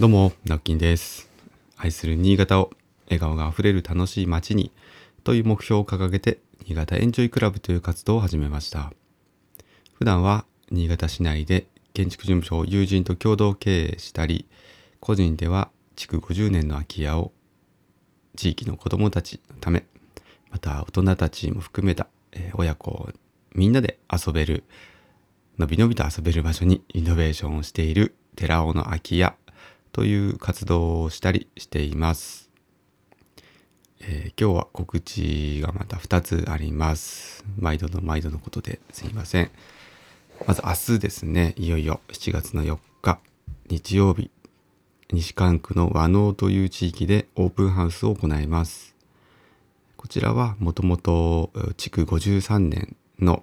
どうも、ナッキンです。愛する新潟を笑顔があふれる楽しい街にという目標を掲げて、新潟エンジョイクラブという活動を始めました。普段は新潟市内で建築事務所を友人と共同経営したり、個人では築50年の空き家を地域の子どもたちのため、また大人たちも含めた、親子みんなで遊べる、のびのびと遊べる場所にイノベーションをしている寺尾の空き家という活動をしたりしています。えー今日は告知がまた2つあります。毎度の毎度のことですいません。まず明日ですね、いよいよ7月の4日、日曜日、西関区の和能という地域でオープンハウスを行います。こちらはもともと築53年の、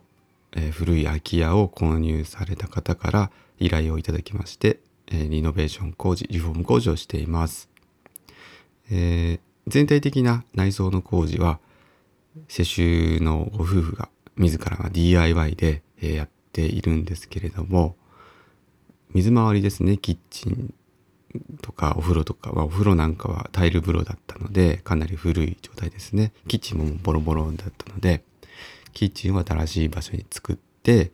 え古い空き家を購入された方から依頼をいただきまして、えリノベーション工事、リフォーム工事をしています。えー全体的な内装の工事は世襲のご夫婦が自らが DIY でえやっているんですけれども水回りですねキッチンとかお風呂とかはお風呂なんかはタイル風呂だったのでかなり古い状態ですねキッチンもボロボロだったのでキッチンは新しい場所に作って、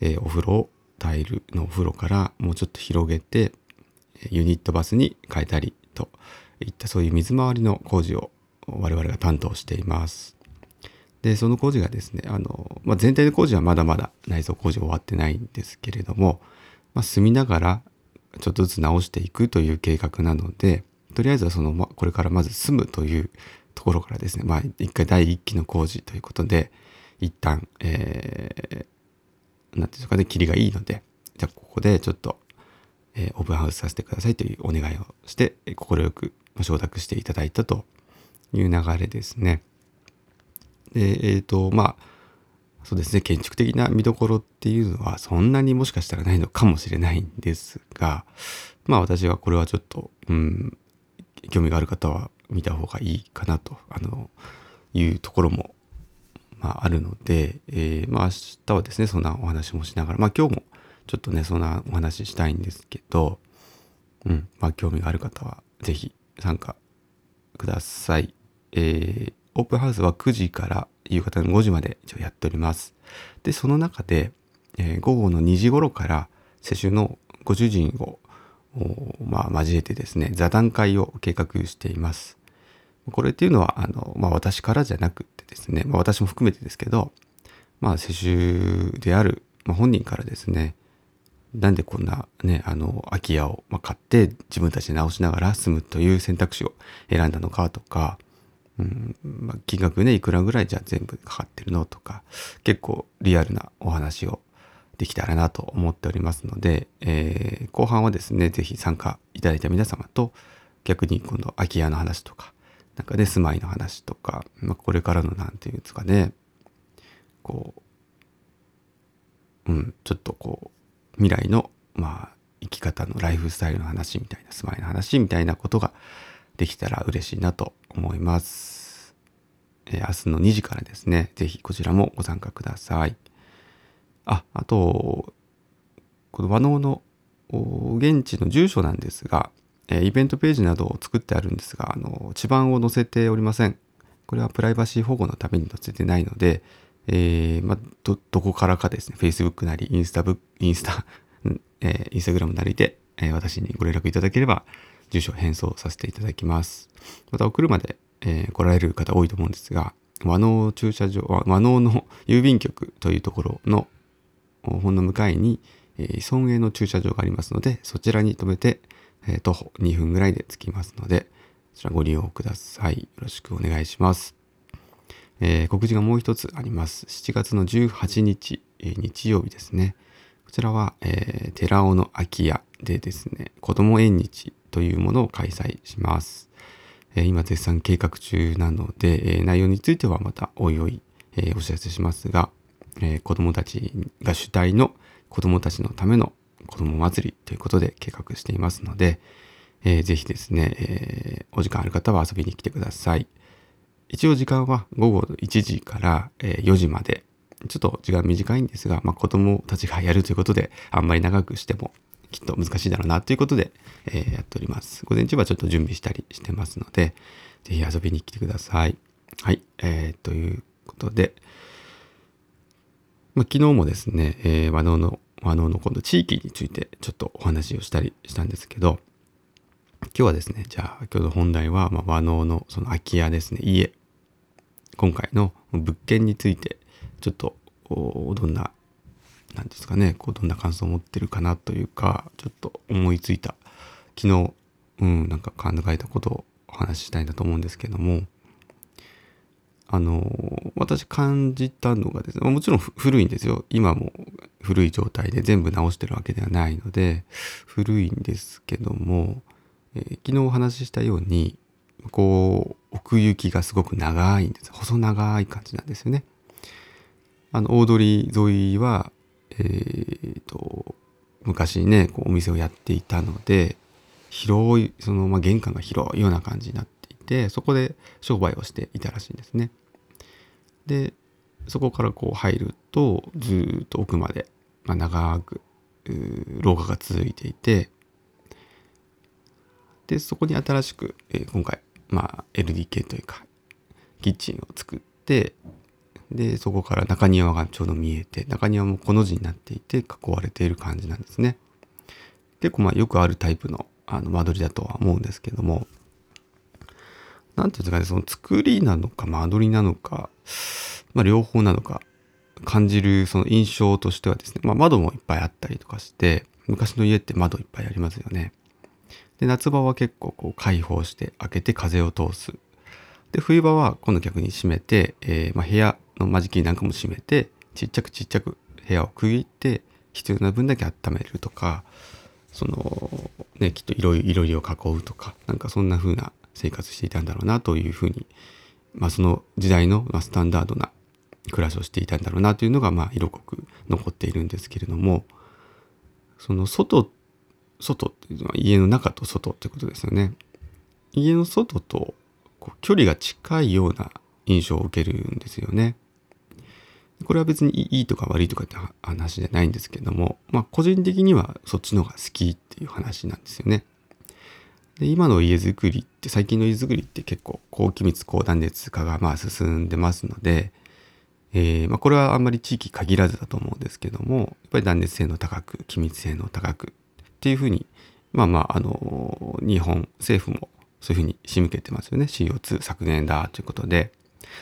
えーお風呂をタイルのお風呂からもうちょっと広げてユニットバスに変えたりといったそういう水回りの工事を我々が担当しています。でその工事がですねあの、まあ、全体の工事はまだまだ内装工事終わってないんですけれども、まあ、住みながらちょっとずつ直していくという計画なのでとりあえずはその、ま、これからまず住むというところからですねまあ一回第一期の工事ということで一旦えー、なんていうんですかね切りがいいのでじゃあここでちょっと、えーオープンハウスさせてくださいというお願いをしてえー快く承諾していただいたという流れですね。でえっ、とまあそうですね建築的な見どころっていうのはそんなにもしかしたらないのかもしれないんですがまあ私はこれはちょっとうん興味がある方は見た方がいいかなとあのいうところも、まあ、あるので、えーまあ明日はですねそんなお話もしながらまあ今日もちょっとねそんなお話ししたいんですけど、うんまあ、興味がある方は是非参加ください。えーオープンハウスは9時から夕方の5時まで一応やっております。で、その中で、えー午後の2時頃から世襲のご主人を、まあ、交えてですね、座談会を計画しています。これっていうのは、あの、まあ、私からじゃなくてですね、まあ、私も含めてですけど、まあ、世襲である、まあ、本人からですね、なんでこんなね、あの、空き家を、買って自分たちで直しながら住むという選択肢を選んだのかとか、うんまあ、金額ね、いくらぐらいじゃ全部かかってるのとか、結構リアルなお話をできたらなと思っておりますので、えー後半はですね、ぜひ参加いただいた皆様と、逆に今度空き家の話とか、なんかね、住まいの話とか、まあ、これからのなんていうんですかね、こう、うん、ちょっとこう、未来の、まあ、生き方のライフスタイルの話みたいな、住まいの話みたいなことができたら嬉しいなと思います。えー明日の2時からですね、ぜひこちらもご参加ください。あ、あと、この和能の現地の住所なんですが、えイベントページなどを作ってあるんですが、あの、地番を載せておりません。これはプライバシー保護のために載せてないので、えーまあ、ど、どこからかですね、Facebook なり、インスタブ、インスタ、えー、インスタグラムなりで、えー私にご連絡いただければ、住所を返送させていただきます。また、お車で、え来られる方多いと思うんですが、和能駐車場、和能の 郵便局というところの、ほんの向かいに、えー、村営の駐車場がありますので、そちらに停めて、えー徒歩2分ぐらいで着きますので、そちらご利用ください。よろしくお願いします。えー告知がもう一つあります。7月の18日、えー日曜日ですね。こちらは、えー寺尾の空き家でですね、子供縁日というものを開催します。えー今絶賛計画中なので、えー内容についてはまたおいおい、えーお知らせしますが、えー子供たちが主体の子供たちのための子供祭りということで計画していますので、えーぜひですね、えーお時間ある方は遊びに来てください。一応時間は午後1時から4時まで。ちょっと時間短いんですが、まあ、子供たちがやるということで、あんまり長くしてもきっと難しいだろうなということで、えー、やっております。午前中はちょっと準備したりしてますので、ぜひ遊びに来てください。はい。えー、ということで、まあ、昨日もですね、えー、和能の、和能の今度地域についてちょっとお話をしたりしたんですけど、今日はですね、じゃあ今日の本題は、まあ、和能のその空き家ですね、家。今回の物件について、ちょっとどんな、なんですかね、こうどんな感想を持ってるかなというか、ちょっと思いついた、昨日、うん、なんか考えたことをお話ししたいなと思うんですけども、あの、私感じたのがですね、もちろん古いんですよ。今も古い状態で全部直してるわけではないので、古いんですけども、えー、昨日お話ししたように、こう、奥行きがすごく長いんです。細長い感じなんですよね。あの、大通り沿いは、えー、と、昔ね、こうお店をやっていたので、広い、その、まあ、玄関が広いような感じになっていて、そこで商売をしていたらしいんですね。で、そこからこう入ると、ずっと奥まで、まあ、長く、廊下が続いていて、で、そこに新しく、えー、今回、まあ、LDK というか、キッチンを作って、で、そこから中庭がちょうど見えて、中庭もこの字になっていて、囲われている感じなんですね。結構まあよくあるタイプのあの間取りだとは思うんですけども、なんていうんですかね、その作りなのか間取りなのか、まあ両方なのか、感じるその印象としてはですね、まあ窓もいっぱいあったりとかして、昔の家って窓いっぱいありますよね。で、夏場は結構こう開放して開けて風を通す。で、冬場は今度逆に閉めて、えー、まあ部屋の間仕切りなんかも閉めて、ちっちゃくちっちゃく部屋を区切って、必要な分だけ温めるとか、その、ね、きっといろいろを囲うとか、なんかそんな風な生活していたんだろうなというふうに、まあその時代のスタンダードな暮らしをしていたんだろうなというのが、まあ色濃く残っているんですけれども、その外、外っていうのは家の中と外ってことですよね。家の外とこう距離が近いような印象を受けるんですよね。これは別にいいとか悪いとかって話じゃないんですけども、まあ個人的にはそっちの方が好きっていう話なんですよね。で今の家づくりって最近の家づくりって結構高気密高断熱化がまあ進んでますので、えー、まあ、これはあんまり地域限らずだと思うんですけどもやっぱり断熱性能高く気密性能高くっていうふうにまあまああの日本政府もそういうふうに仕向けてますよね。CO2 削減だということで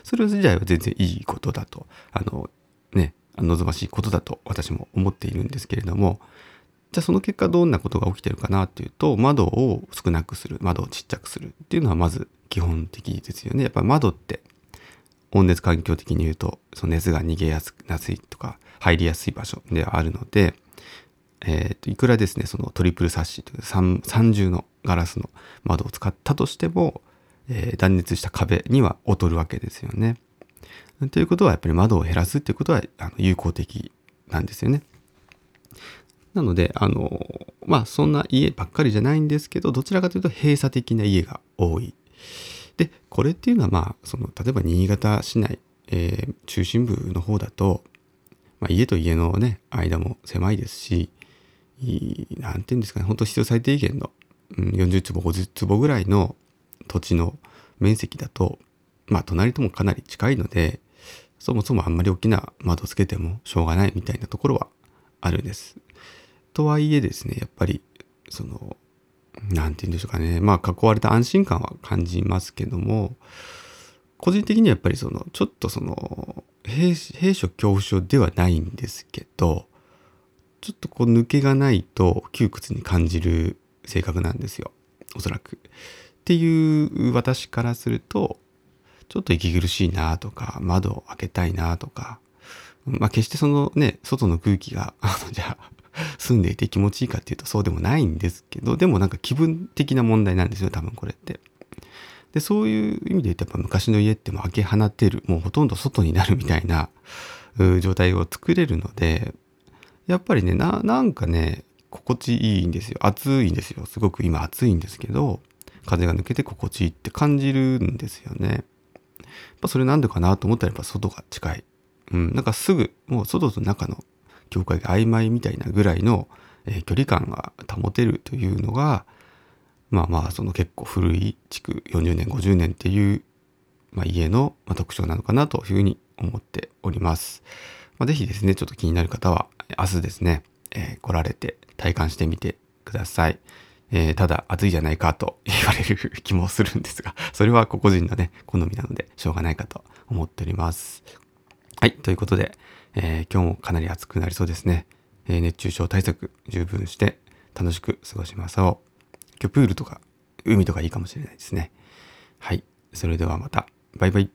それ自体は全然いいことだとあのね望ましいことだと私も思っているんですけれどもじゃあその結果どんなことが起きてるかなっていうと窓を少なくする窓をちっちゃくするっていうのはまず基本的ですよねやっぱり窓って温熱環境的に言うとその熱が逃げやすいとか入りやすい場所ではあるので、えー、といくらですねそのトリプルサッシという三重のガラスの窓を使ったとしても、えー、断熱した壁には劣るわけですよね。ということはやっぱり窓を減らすっていうことはあの有効的なんですよね。なので、あの、まあそんな家ばっかりじゃないんですけど、どちらかというと閉鎖的な家が多い。で、これっていうのはまあ、その、例えば新潟市内、えー、中心部の方だと、まあ、家と家のね、間も狭いですし、なんていうんですかね、本当必要最低限の、うん、40坪、50坪ぐらいの土地の面積だと、まあ隣ともかなり近いので、そもそもあんまり大きな窓つけてもしょうがないみたいなところはあるんです。とはいえですね、やっぱり、その、なんて言うんでしょうかね。まあ、囲われた安心感は感じますけども、個人的にはやっぱりその、ちょっとその、兵兵所恐怖症ではないんですけど、ちょっとこう抜けがないと窮屈に感じる性格なんですよ。おそらく。っていう私からすると、ちょっと息苦しいなとか、窓を開けたいなとか、まあ決してそのね、外の空気が、あの、じゃあ、住んでいて気持ちいいかっていうとそうでもないんですけど、でもなんか気分的な問題なんですよ、多分これって。で、そういう意味で言うとやっぱ昔の家っても開け放てる、もうほとんど外になるみたいな状態を作れるので、やっぱりね、な、なんかね、心地いいんですよ。暑いんですよ。すごく今暑いんですけど、風が抜けて心地いいって感じるんですよね。やっぱそれなんでかなと思ったらやっぱ外が近い。うん、なんかすぐ、もう外と中の境界が曖昧みたいなぐらいのえー、距離感が保てるというのがまあまあその結構古い築40年50年っていう、まあ、家の特徴なのかなというふうに思っております。まあ、ぜひですねちょっと気になる方は明日ですね、えー、来られて体感してみてください。えー、ただ暑いじゃないかと言われる気もするんですが、それは個々人のね、好みなのでしょうがないかと思っております。はい、ということで、えー、今日もかなり暑くなりそうですね。えー、熱中症対策十分して楽しく過ごしましょう。今日プールとか海とかいいかもしれないですね。はい、それではまた。バイバイ。